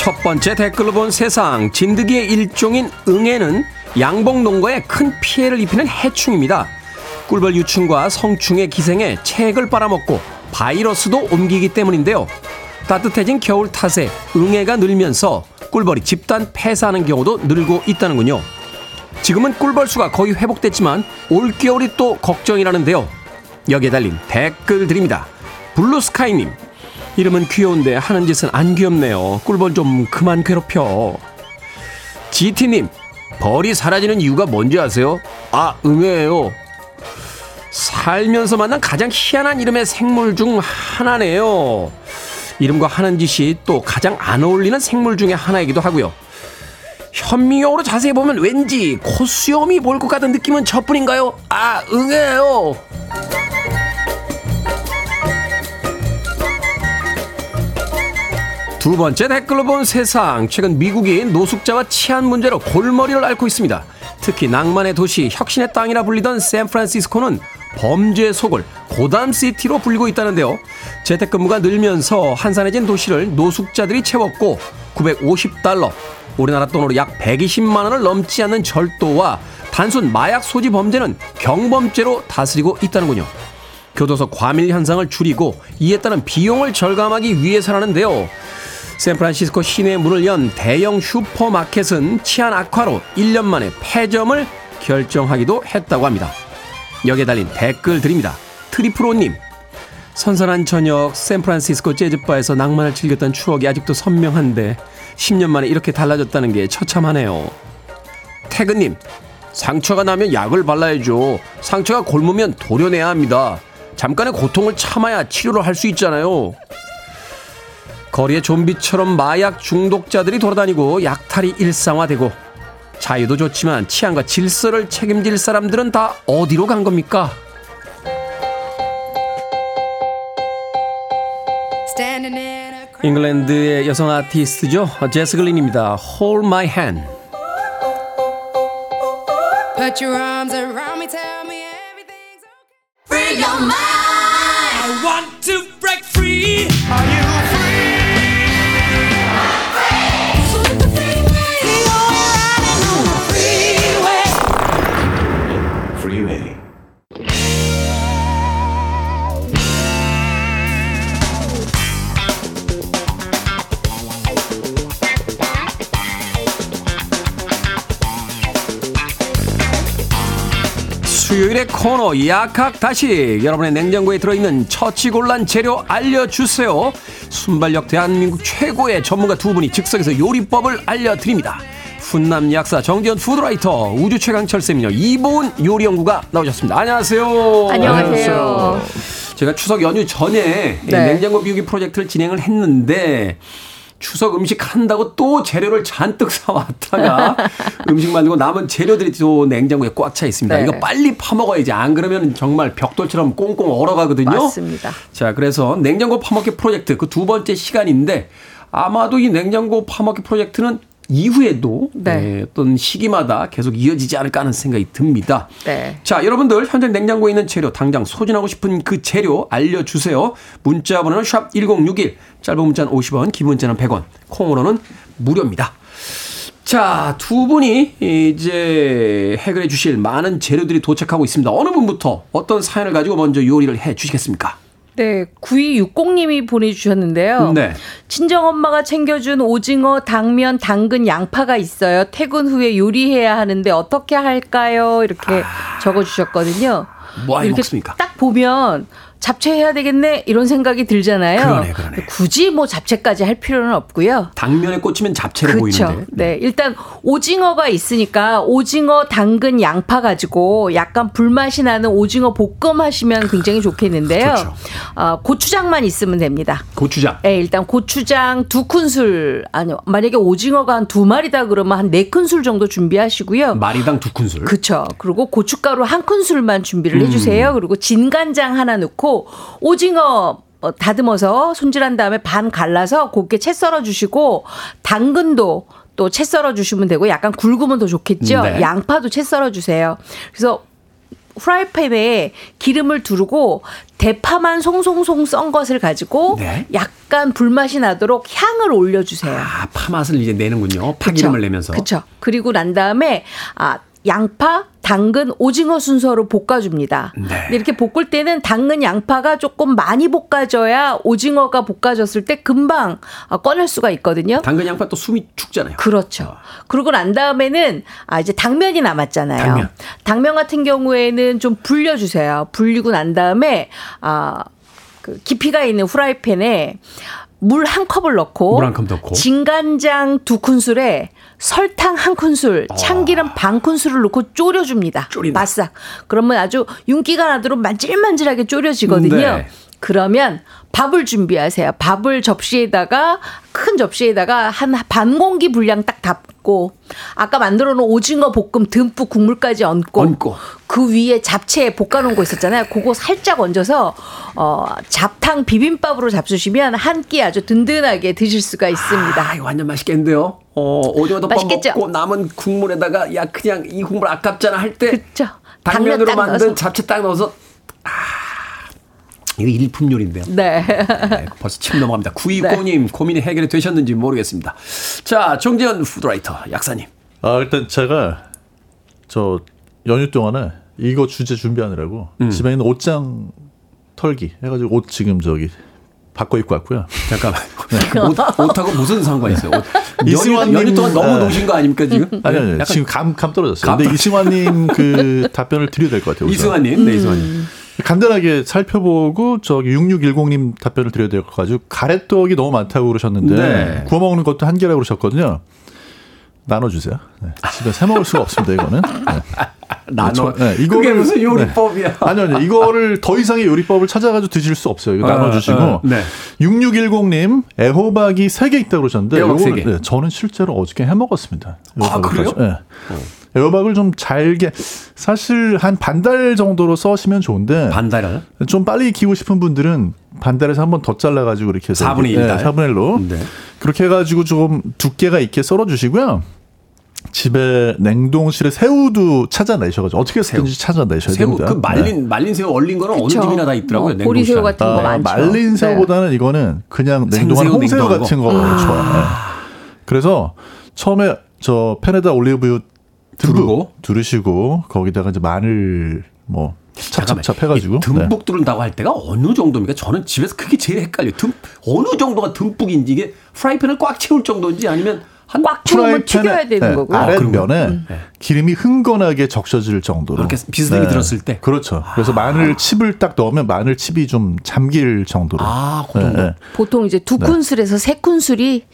첫 번째 댓글로 본 세상. 진드기의 일종인 응애는 양봉농가에 큰 피해를 입히는 해충입니다. 꿀벌 유충과 성충의 기생에 책을 빨아먹고 바이러스도 옮기기 때문인데요. 따뜻해진 겨울 탓에 응애가 늘면서 꿀벌이 집단 폐사하는 경우도 늘고 있다는군요. 지금은 꿀벌 수가 거의 회복됐지만 올겨울이 또 걱정이라는데요. 여기에 달린 댓글 드립니다. 블루스카이님, 이름은 귀여운데 하는 짓은 안 귀엽네요. 꿀벌 좀 그만 괴롭혀. GT님, 벌이 사라지는 이유가 뭔지 아세요? 아, 응애예요. 살면서 만난 가장 희한한 이름의 생물 중 하나네요. 이름과 하는 짓이 또 가장 안 어울리는 생물 중에 하나이기도 하고요. 현미경으로 자세히 보면 왠지 코수염이 보일 것 같은 느낌은 저뿐인가요? 아, 응애요. 두 번째 댓글로 본 세상. 최근 미국이 노숙자와 치안 문제로 골머리를 앓고 있습니다. 특히 낭만의 도시, 혁신의 땅이라 불리던 샌프란시스코는 범죄의 속을 고담시티로 불리고 있다는데요. 재택근무가 늘면서 한산해진 도시를 노숙자들이 채웠고 950달러, 우리나라 돈으로 약 120만 원을 넘지 않는 절도와 단순 마약 소지 범죄는 경범죄로 다스리고 있다는군요. 교도소 과밀 현상을 줄이고 이에 따른 비용을 절감하기 위해서라는데요. 샌프란시스코 시내 문을 연 대형 슈퍼마켓은 치안 악화로 1년 만에 폐점을 결정하기도 했다고 합니다. 여기에 달린 댓글 드립니다. 트리플오님, 선선한 저녁 샌프란시스코 재즈바에서 낭만을 즐겼던 추억이 아직도 선명한데 10년 만에 이렇게 달라졌다는 게 처참하네요. 태근님, 상처가 나면 약을 발라야죠. 상처가 골무면 도려내야 합니다. 잠깐의 고통을 참아야 치료를 할 수 있잖아요. 거리에 좀비처럼 마약 중독자들이 돌아다니고 약탈이 일상화되고 자유도 좋지만 치안과 질서를 책임질 사람들은 다 어디로 간 겁니까? 잉글랜드의 여성 아티스트죠. 제스 글린입니다. Hold My Hand. Put your arms around me, tell me everything's okay. Free your mind. 수요일의 코너 약학다식 여러분의 냉장고에 들어있는 처치곤란 재료 알려주세요. 순발력 대한민국 최고의 전문가 두 분이 즉석에서 요리법을 알려드립니다. 훈남 약사 정재훈 food writer 우주 최강 절세미녀 이보은 요리연구가 나오셨습니다. 안녕하세요. 안녕하세요. 제가 추석 연휴 전에 이 네. 냉장고 비우기 프로젝트를 진행을 했는데 추석 음식 한다고 또 재료를 잔뜩 사왔다가 음식 만들고 남은 재료들이 또 냉장고에 꽉 차 있습니다. 네. 이거 빨리 파먹어야지. 안 그러면 정말 벽돌처럼 꽁꽁 얼어가거든요. 맞습니다. 자, 그래서 냉장고 파먹기 프로젝트 그 두 번째 시간인데 아마도 이 냉장고 파먹기 프로젝트는 이후에도 네. 예, 어떤 시기마다 계속 이어지지 않을까 하는 생각이 듭니다. 네. 자, 여러분들 현재 냉장고에 있는 재료 당장 소진하고 싶은 그 재료 알려주세요. 문자 번호는 샵 1061, 짧은 문자는 50원, 긴 문자는 100원, 콩으로는 무료입니다. 자, 두 분이 이제 해결해 주실 많은 재료들이 도착하고 있습니다. 어느 분부터 어떤 사연을 가지고 먼저 요리를 해 주시겠습니까? 네, 9260님이 보내주셨는데요. 네. 친정엄마가 챙겨준 오징어, 당면, 당근, 양파가 있어요. 퇴근 후에 요리해야 하는데 어떻게 할까요? 이렇게 적어주셨거든요. 뭐 이렇게 먹습니까? 딱 보면 잡채해야 되겠네 이런 생각이 들잖아요. 그러네, 그러네. 굳이 뭐 잡채까지 할 필요는 없고요. 당면에 꽂히면 잡채로 그렇죠. 보이는데. 네, 일단 오징어가 있으니까 오징어, 당근, 양파 가지고 약간 불맛이 나는 오징어 볶음 하시면 굉장히 좋겠는데요. 좋죠. 어, 고추장만 있으면 됩니다. 고추장. 네, 일단 고추장 두 큰술 아니요 만약에 오징어가 한 두 마리다 그러면 한 네 큰술 정도 준비하시고요. 마리당 두 큰술. 그렇죠. 그리고 고춧가루 한 큰술만 음. 준비를 해주세요. 그리고 진간장 하나 넣고 오징어 어, 다듬어서 손질한 다음에 반 갈라서 곱게 채 썰어 주시고 당근도 또 채 썰어 주시면 되고 약간 굵으면 더 좋겠죠. 네. 양파도 채 썰어 주세요. 그래서 프라이팬에 기름을 두르고 대파만 송송송 썬 것을 가지고 네. 약간 불맛이 나도록 향을 올려주세요. 아, 파 맛을 이제 내는군요. 파기름을 내면서. 그렇죠. 그리고 난 다음에 아 양파, 당근, 오징어 순서로 볶아줍니다. 네. 이렇게 볶을 때는 당근, 양파가 조금 많이 볶아져야 오징어가 볶아졌을 때 금방 아, 꺼낼 수가 있거든요. 당근 양파 또 숨이 축잖아요. 그렇죠. 그러고 난 다음에는 아 이제 당면이 남았잖아요. 당면. 당면 같은 경우에는 좀 불려주세요. 불리고 난 다음에 아. 그그 깊이가 있는 후라이팬에 물 한 컵을 넣고 물 한 컵 넣고. 진간장 두 큰술에 설탕 한 큰술, 참기름 반 큰술을 넣고 졸여줍니다. 졸인다. 바싹. 그러면 아주 윤기가 나도록 만질만질하게 졸여지거든요. 네. 그러면 밥을 준비하세요. 밥을 접시에다가 큰 접시에다가 한 반 공기 분량 딱 담고 아까 만들어 놓은 오징어 볶음 듬뿍 국물까지 얹고, 얹고. 그 위에 잡채 볶아 놓은 거 있었잖아요. 그거 살짝 얹어서 어 잡탕 비빔밥으로 잡수시면 한 끼 아주 든든하게 드실 수가 있습니다. 아, 이거 완전 맛있겠는데요. 어, 오징어 덮밥? 먹고 남은 국물에다가 야 그냥 이 국물 아깝잖아 할 때. 당면으로 만든. 잡채 딱 넣어서 아 이거 일품 요리인데요. 네. 네, 벌써 침 넘어갑니다. 구이고님 고민이 해결이 되셨는지 모르겠습니다. 자, 정재현 푸드라이터 약사님. 아 일단 제가 저 연휴 동안에 이거 주제 준비하느라고 음. 집에 있는 옷장 털기 해가지고 옷 지금 저기 바꿔 입고 왔고요. 잠깐만. 옷, 옷하고 무슨 상관이 있어요? 옷. 연휴, 이승환님, 연휴 동안 너무 네. 노신 거 아닙니까 지금? 아니 아니 약간 지금 감 감 떨어졌어요. 감 근데 떨- 이승환님 그 답변을 드려야 될 것 같아요. 이승환님, 네 이승환님. 간단하게 살펴보고 저기 6610님 답변을 드려야 될것 가지고 가래떡이 너무 많다고 그러셨는데 네. 구워 먹는 것도 한계라고 그러셨거든요. 나눠주세요. 네. 집에 새 먹을 수가 없습니다. 이거는. 네. 나눠. 저- 네, 그게 무슨 요리법이야? 아니요, 아니요. 이거를 더 이상의 요리법을 찾아가지고 드실 수 없어요. 이거 어, 나눠주시고. 어, 네. 6610님, 애호박이 3개 있다고 그러셨는데. 애호박 세 요거는, 개. 네, 저는 실제로 어저께 해 먹었습니다. 아, 그래요? 네. 애호박을 좀 잘게, 사실 한 반달 정도로 써시면 좋은데. 반달을? 좀 빨리 익히고 싶은 분들은 반달에서 한 번 더 잘라 가지고 이렇게 해서. 4분의 1 달? 4분의 1로. 네. 그렇게 해 가지고 좀 두께가 있게 썰어 주시고요. 집에 냉동실에 새우도 찾아내셔가지고 어떻게 쓰든지 찾아내셔야 새우 됩니다. 그 말린 네. 말린 새우 얼린 거는 어느 그쵸. 집이나 다 있더라고요. 뭐 보리새우 냉동실 같은 거 아, 많죠. 말린 네. 새우보다는 이거는 그냥 냉동한 생새우 홍새우 냉동한 같은 거. 거 좋아요. 네. 그래서 처음에 저 팬에다 올리브유 두르고. 두르시고 거기다가 이제 마늘 뭐 찹찹찹 해가지고 이 듬뿍 두른다고 할 때가 어느 정도입니까? 저는 집에서 그게 제일 헷갈려요. 듬, 어느 정도가 듬뿍인지 이게 프라이팬을 꽉 채울 정도인지 아니면 한꽉 채우면 튀겨야 되는 네, 거고요. 아, 그런 아랫면에 기름이 흥건하게 적셔질 정도로 이렇게 비스듬히 들었을 때? 그렇죠. 그래서 마늘 칩을 딱 넣으면 마늘 칩이 좀 잠길 정도로 아, 그 정도. 네, 보통 이제 두 큰술에서 세 큰술이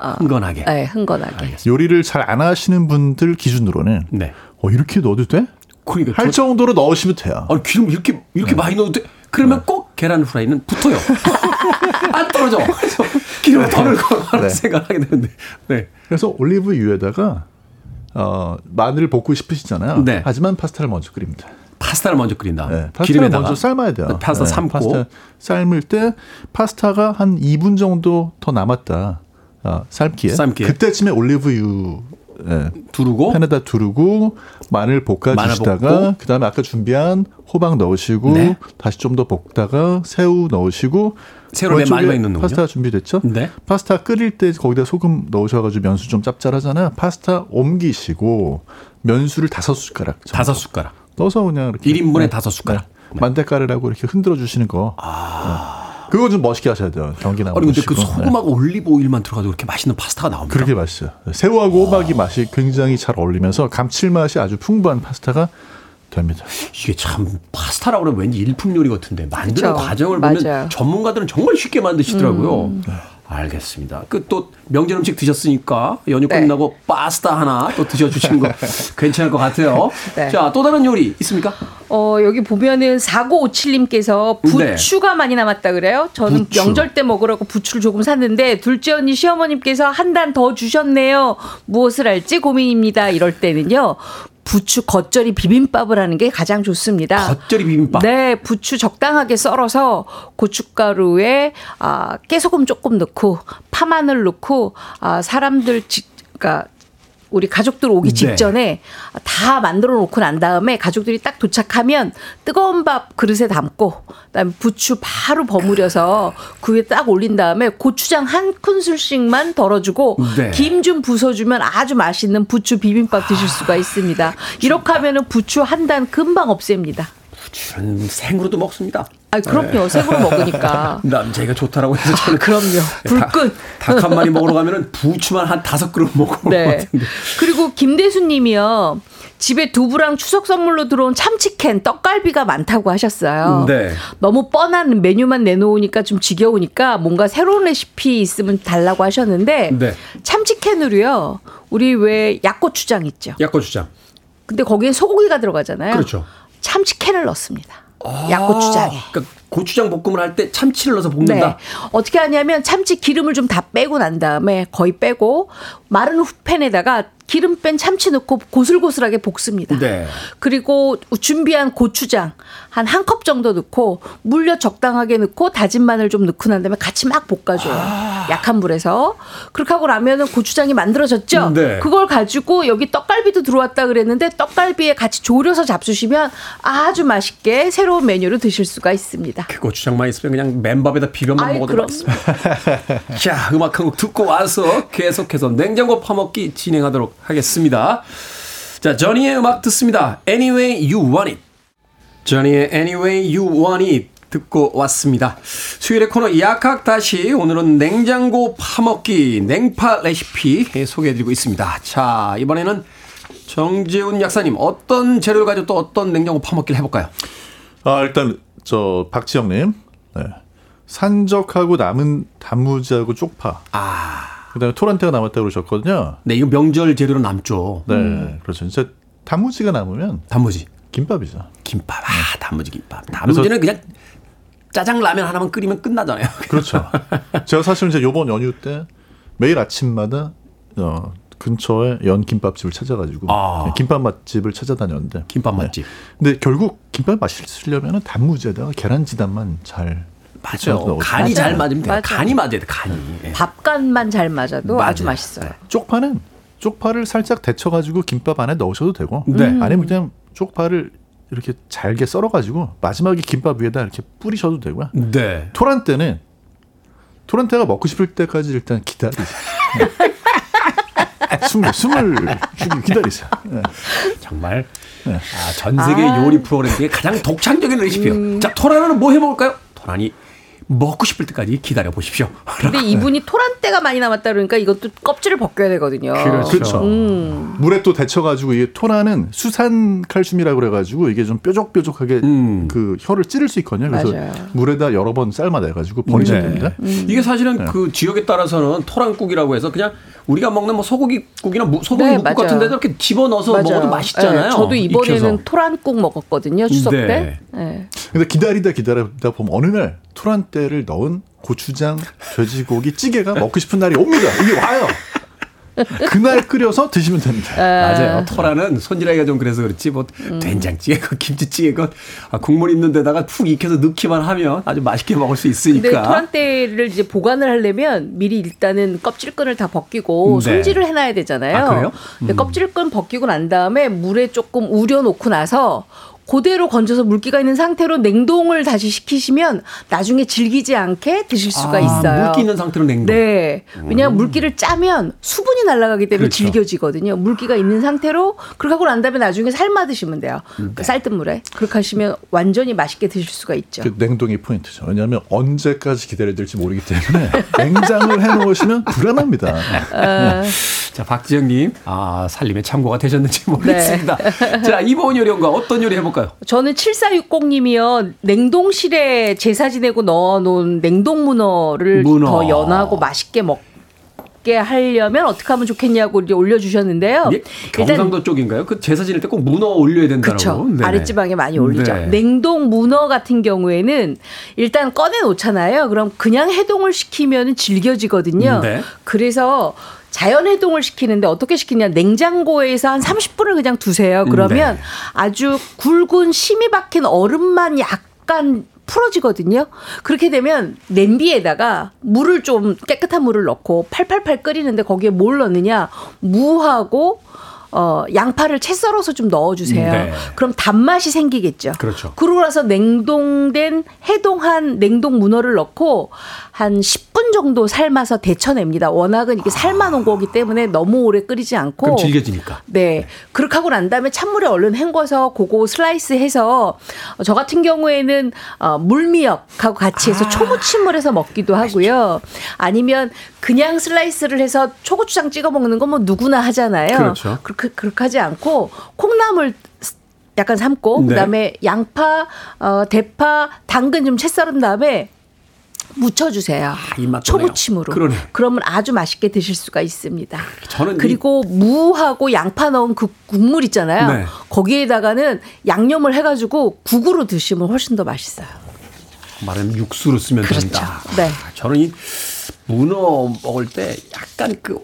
어, 흥건하게. 네, 흥건하게. 요리를 잘 안 하시는 분들 기준으로는 네. 어 이렇게 넣어도 돼? 그러니까 할 저- 정도로 넣으시면 돼요. 아니 기름 이렇게 네. 이렇게 많이 넣어도 돼? 그러면 꼭 계란 후라이는 붙어요. 안 떨어져. 그래서 기름 더 넣을 거라는 네. 생각을 하게 되는데. 네. 그래서 올리브유에다가 어, 마늘을 볶고 싶으시잖아요. 네. 하지만 파스타를 먼저 끓입니다. 파스타를 먼저 끓인다. 네, 파스타를 기름에다가 먼저 삶아야 돼요. 파스타 네, 삶고 파스타 삶을 때 파스타가 한 2분 정도 더 남았다. 아, 삶기에. 삶기에. 그때쯤에 올리브유 예, 두르고 팬에다 두르고 마늘 볶아주시다가. 그다음에 아까 준비한 호박 넣으시고 네. 다시 좀 더 볶다가 새우 넣으시고 새우를 맨 마지막에. 파스타가 준비됐죠? 네. 파스타 끓일 때 거기다 소금 넣으셔가지고 면수 좀 짭짤하잖아요. 파스타 옮기시고 면수를 다섯 숟가락 정도 다섯 숟가락. 넣어서 그냥 이렇게 1인분에 네. 다섯 숟가락. 네. 만대가루라고 이렇게 흔들어 주시는 거. 네. 그거 좀 멋있게 하셔야 돼요. 경기 나무. 아니 근데 그 소금하고 올리브 오일만 들어가지고 그렇게 맛있는 파스타가 나옵니다. 그렇게 맛있어요. 새우하고 호박이 맛이 굉장히 잘 어울리면서 감칠맛이 아주 풍부한 파스타가 됩니다. 이게 참 파스타라고 그러면 왠지 일품 요리 같은데 만드는 그쵸. 과정을 보면 맞아요. 전문가들은 정말 쉽게 만드시더라고요. 음. 알겠습니다. 그 또 명절 음식 드셨으니까 연휴 네. 끝나고 파스타 하나 또 드셔주시는 거 괜찮을 것 같아요. 네. 자, 또 다른 요리 있습니까? 어, 여기 보면은 4957님께서 네. 부추가 많이 남았다 그래요? 저는 부추. 명절 때 먹으라고 부추를 조금 샀는데 둘째 언니 시어머님께서 한 단 더 주셨네요. 무엇을 할지 고민입니다. 이럴 때는요. 부추 겉절이 비빔밥을 하는 게 가장 좋습니다. 겉절이 비빔밥. 네, 부추 적당하게 썰어서 고춧가루에 아, 깨소금 조금 넣고 파마늘 넣고 아, 사람들 지, 그러니까 우리 가족들 오기 네. 직전에 다 만들어 놓고 난 다음에 가족들이 딱 도착하면 뜨거운 밥 그릇에 담고 그다음에 부추 바로 버무려서 그 위에 딱 올린 다음에 고추장 한 큰술씩만 덜어주고 네. 김좀 부숴주면 아주 맛있는 부추 비빔밥 드실 수가 있습니다. 이렇게 하면은 부추 한 단 금방 없앱니다. 부추는 생으로도 먹습니다. 아, 그럼요. 생으로 먹으니까. 남자애가 좋다라고 해서 저는 아, 그럼요. 불끈. 닭 한 마리 먹으러 가면은 부추만 한 다섯 그릇 것 네. 그리고 김대수 님이요. 집에 두부랑 추석 선물로 들어온 참치캔, 떡갈비가 많다고 하셨어요. 네. 너무 뻔한 메뉴만 내놓으니까 좀 지겨우니까 뭔가 새로운 레시피 있으면 달라고 하셨는데 네. 참치캔으로요. 우리 왜 약고추장 있죠. 약고추장. 근데 거기에 소고기가 들어가잖아요. 그렇죠. 참치캔을 넣습니다. 약고추장에. 그러니까 고추장 볶음을 할 때 참치를 넣어서 볶는다. 네. 어떻게 하냐면 참치 기름을 좀 다 빼고 난 다음에 거의 빼고 마른 후팬에다가 기름 뺀 참치 넣고 고슬고슬하게 볶습니다. 네. 그리고 준비한 고추장 한 한 컵 정도 넣고 물엿 적당하게 넣고 다진 마늘 좀 넣고 난 다음에 같이 막 볶아줘요. 약한 불에서. 그렇게 하고 나면은 고추장이 만들어졌죠. 네. 그걸 가지고 여기 떡갈비도 들어왔다 그랬는데 떡갈비에 같이 졸여서 잡수시면 아주 맛있게 새로운 메뉴로 드실 수가 있습니다. 그 고추장만 있으면 그냥 맨밥에다 비벼만 아이, 먹어도. 맛있습니다. 자, 음악 한 곡 듣고 와서 계속해서 냉장고 파먹기 진행하도록 하겠습니다. 자, 저니의 음악 듣습니다. Anyway You Want It. 저니의 Anyway You Want It 듣고 왔습니다. 수요일의 코너 약학 다시 오늘은 냉장고 파먹기 냉파 레시피 소개해드리고 있습니다. 자, 이번에는 정재훈 약사님 어떤 재료를 가지고 또 어떤 냉장고 파먹기를 해볼까요? 아, 일단 저 박지영님, 네. 산적하고 남은 단무지하고 쪽파. 아, 그다음에 토란대가 남았다고 그러셨거든요. 네, 이거 명절 재료로 남죠. 네, 그렇죠. 진짜 단무지가 남으면 단무지. 김밥이죠. 김밥. 아, 단무지 김밥. 단무지는 그냥 짜장 라면 하나만 끓이면 끝나잖아요. 그렇죠. 제가 사실은 이제 요번 연휴 때 매일 아침마다 어, 근처에 연 김밥집을 찾아가지고 아. 김밥 맛집을 찾아다녔는데 김밥 맛집. 근데 결국 김밥 맛있으려면 단무지에다가 계란지단만 잘 맞아요. 간이 잘 맞으면 돼요. 맞아요. 간이 맞아야 돼, 간이. 예. 밥간만 잘 맞아도 맞아요. 아주 맛있어요. 쪽파는 쪽파를 살짝 데쳐가지고 김밥 안에 넣으셔도 되고 네. 아니면 그냥 쪽파를 이렇게 잘게 썰어가지고 마지막에 김밥 위에다 이렇게 뿌리셔도 되고요. 네. 토란대는 토란대가 먹고 싶을 때까지 일단 기다리세요. 숨을 숨을 쉬기 기다리세요. 네. 정말 네. 아, 전 세계 요리 프로그램 중에 가장 독창적인 레시피요. 자, 토라는 뭐해 먹을까요? 토란이 먹고 싶을 때까지 기다려 보십시오. 근데 이분이 토란대가 많이 남았다 그러니까 이것도 껍질을 벗겨야 되거든요. 그렇죠. 음. 물에 또 데쳐가지고 이게 토라는 수산 칼슘이라고 그래가지고 이게 좀 뾰족뾰족하게 음. 그 혀를 찌를 수 있거든요. 그래서 맞아요. 물에다 여러 번 삶아내가지고 버리셔야 네. 됩니다. 이게 사실은 네. 그 지역에 따라서는 토란국이라고 해서 그냥 우리가 먹는 뭐 소고기국이나 무, 소고기 네, 맞아요. 같은 데도 이렇게 집어넣어서 맞아요. 먹어도 맛있잖아요. 네, 저도 이번에는 익혀서. 토란국 먹었거든요. 추석 네. 때. 네. 근데 기다리다 기다리다 보면 어느 날 토란대를 넣은 고추장 돼지고기 찌개가 먹고 싶은 날이 옵니다. 이게 와요. 그날 끓여서 드시면 됩니다. 맞아요. 토라는 손질하기가 좀 그래서 그렇지 뭐 음. 된장찌개건 김치찌개건 아, 국물 있는 데다가 푹 익혀서 넣기만 하면 아주 맛있게 먹을 수 근데 있으니까. 토란대를 이제 보관을 하려면 미리 일단은 껍질끈을 다 벗기고 네. 손질을 해놔야 되잖아요. 아, 그래요? 근데 음. 껍질끈 벗기고 난 다음에 물에 조금 우려놓고 나서 그대로 건져서 물기가 있는 상태로 냉동을 다시 시키시면 나중에 질기지 않게 드실 수가 아, 있어요. 물기 있는 상태로 냉동. 네. 왜냐하면 물기를 짜면 수분이 날아가기 때문에 그렇죠. 질겨지거든요. 물기가 있는 상태로 그렇게 하고 난 다음에 나중에 삶아 드시면 돼요. 네. 그 쌀뜨 물에. 그렇게 하시면 완전히 맛있게 드실 수가 있죠. 그 냉동이 포인트죠. 왜냐하면 언제까지 기다려야 될지 모르기 때문에 냉장을 해놓으시면 불안합니다. 아. 자, 박지영님, 아, 살림에 참고가 되셨는지 모르겠습니다. 네. 자, 이번 요리원가 어떤 요리 해볼까요? 저는 7460님이요. 냉동실에 제사 지내고 넣어놓은 냉동 문어를 문어. 더 연하고 맛있게 먹게 하려면 어떻게 하면 좋겠냐고 이제 올려주셨는데요. 예? 경상도 쪽인가요? 그 제사 지낼 때 꼭 문어 올려야 된다고. 그렇죠. 아랫지방에 많이 올리죠. 네. 냉동 문어 같은 경우에는 일단 꺼내 놓잖아요. 그럼 그냥 해동을 시키면 질겨지거든요. 네. 그래서 자연 해동을 시키는데 어떻게 시키냐? 냉장고에서 한 30분을 그냥 두세요. 그러면 네. 아주 굵은 심이 박힌 얼음만 약간 풀어지거든요. 그렇게 되면 냄비에다가 물을 좀 깨끗한 물을 넣고 팔팔팔 끓이는데 거기에 뭘 넣느냐? 무하고 어, 양파를 채 썰어서 좀 넣어주세요. 네. 그럼 단맛이 생기겠죠. 그렇죠. 그러고 나서 냉동된 해동한 냉동 문어를 넣고 한 10분 10분 정도 삶아서 데쳐냅니다. 워낙은 이게 삶아놓은 거기 때문에 너무 오래 끓이지 않고. 그럼 질겨지니까. 네. 그렇게 하고 난 다음에 찬물에 얼른 헹궈서 그거 슬라이스 해서 어, 저 같은 경우에는 어, 물미역하고 같이 해서 초무침을 해서 먹기도 하고요. 아니면 그냥 슬라이스를 해서 초고추장 찍어 먹는 건 뭐 누구나 하잖아요. 그렇죠. 그렇게, 그렇게 하지 않고 콩나물 약간 삶고 네. 그다음에 양파, 어, 대파, 당근 좀 채 썰은 다음에 무쳐주세요. 입맛 초무침으로. 그러네. 그러면 아주 맛있게 드실 수가 있습니다. 저는 이- 그리고 무하고 양파 넣은 그 국물 있잖아요. 네. 거기에다가는 양념을 해가지고 국으로 드시면 훨씬 더 맛있어요. 말하면 육수로 쓰면 그렇죠. 된다. 네. 저는 이 문어 먹을 때 약간 그,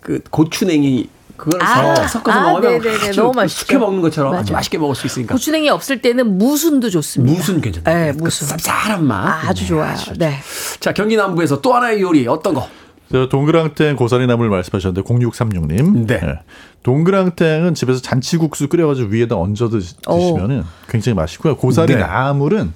그 고추냉이 그걸 아, 섞- 섞어서 아, 먹으면 네네네. 아주 너무 그 맛있죠. 숙회 먹는 것처럼 아주 맞아요. 맛있게 먹을 수 있으니까. 고추냉이 없을 때는 무순도 좋습니다. 무순 괜찮다. 네, 그 무순. 쌉쌀한 맛. 아 주 좋아요. 네. 자, 경기 남부에서 또 하나의 요리 어떤 거? 저 동그랑땡 고사리 나물 말씀하셨는데 0636님. 네. 동그랑땡은 집에서 잔치국수 끓여가지고 위에다 얹어 드시- 드시면은 굉장히 맛있고요. 고사리 네. 나물은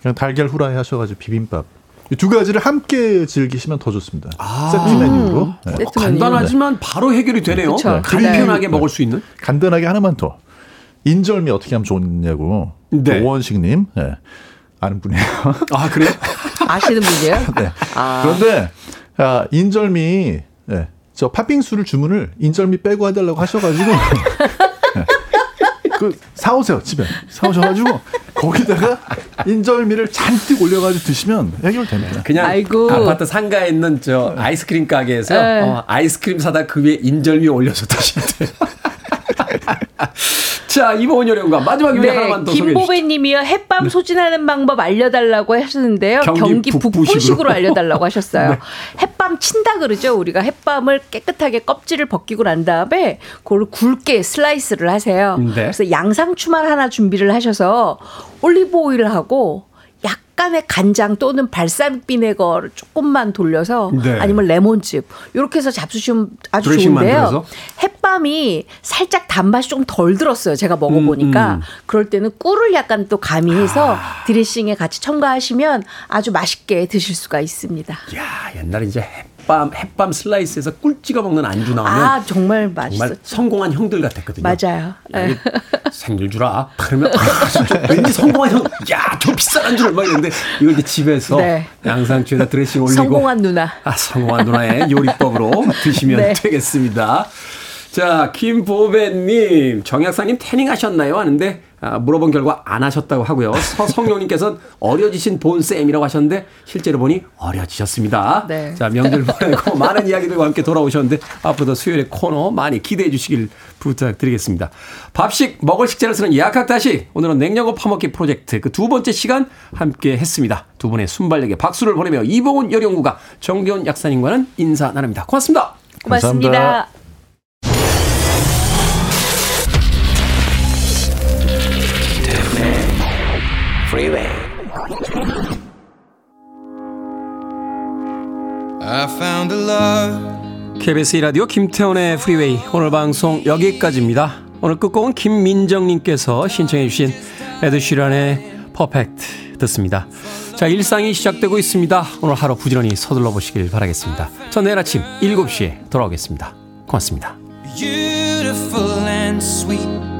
그냥 달걀 후라이 하셔가지고 비빔밥. 이두 가지를 함께 즐기시면 더 좋습니다. 세트 메뉴로. 네. 세트 메뉴. 간단하지만 바로 해결이 되네요. 그쵸. 간편하게 네. 먹을 수 있는. 간단하게 하나만 더. 인절미 어떻게 하면 좋냐고. 네. 오원식님. 네. 아는 분이에요. 아, 그래요? 아시는 분이에요? 네. 아. 그런데 아, 인절미 네. 저 팥빙수를 주문을 인절미 빼고 해달라고 하셔가지고 네. 그 사오세요 집에 사오셔가지고 거기다가 인절미를 잔뜩 올려가지고 드시면 해결됩니다. 그냥 아이고. 아파트 상가에 있는 저 아이스크림 가게에서 네. 어, 아이스크림 사다 그 위에 인절미 올려서 드시면 돼요. 자, 이보은 요령과 마지막 요리 하나만 더 소개해 주시죠. 네. 김보배님이요 햇밤 소진하는 방법 알려달라고 하셨는데요. 경기 경기, 북부식으로. 북부식으로 알려달라고 하셨어요. 네. 햇밤 친다 그러죠. 우리가 햇밤을 깨끗하게 껍질을 벗기고 난 다음에 그걸 굵게 슬라이스를 하세요. 네. 그래서 양상추만 하나 준비를 하셔서 올리브 오일하고 약간의 간장 또는 발사믹 비네거를 조금만 돌려서 네. 아니면 레몬즙 이렇게 해서 잡수시면 아주 좋은데요. 만들어서? 햇밤이 살짝 단맛이 좀 덜 들었어요. 제가 먹어보니까. 음, 음. 그럴 때는 꿀을 약간 또 가미해서 드레싱에 같이 첨가하시면 아주 맛있게 드실 수가 있습니다. 야, 옛날에 이제 햇 밤 햇밤 슬라이스에서 꿀 찍어 먹는 안주 나오면 아 정말 정말 맛있었죠. 성공한 형들 같았거든요. 맞아요. 야, 네. 이거 생일 주라. 그러면 아, 왠지 성공한 형. 야, 저 비싼 안주를 막 이랬는데 이걸 이제 집에서 네. 양상추에다 드레싱 올리고 성공한 누나. 아, 성공한 누나의 요리법으로 드시면 네. 되겠습니다. 자, 김보배님, 정약사님 태닝 하셨나요? 하는데, 아, 물어본 결과 안 하셨다고 하고요. 서성룡님께서는 어려지신 본쌤이라고 하셨는데, 실제로 보니 어려지셨습니다. 네. 자, 명절 보내고 많은 이야기들과 함께 돌아오셨는데, 앞으로도 수요일에 코너 많이 기대해 주시길 부탁드리겠습니다. 밥식, 먹을 식재를 쓰는 약학다시, 오늘은 냉장고 파먹기 프로젝트 그 두 번째 시간 함께 했습니다. 두 분의 순발력에 박수를 보내며 이봉훈 여령구가 정겨운 약사님과는 인사 나눕니다. 고맙습니다. 고맙습니다. 감사합니다. Freeway. I found a love. KBS 라디오 김태훈의 프리웨이 오늘 방송 여기까지입니다. 오늘 끝곡은 김민정님께서 신청해 주신 에드시런의 Perfect 듣습니다. 자 일상이 시작되고 있습니다. 오늘 하루 부지런히 서둘러 보시길 바라겠습니다. 전 내일 아침 7시에 돌아오겠습니다. 고맙습니다. Beautiful and sweet.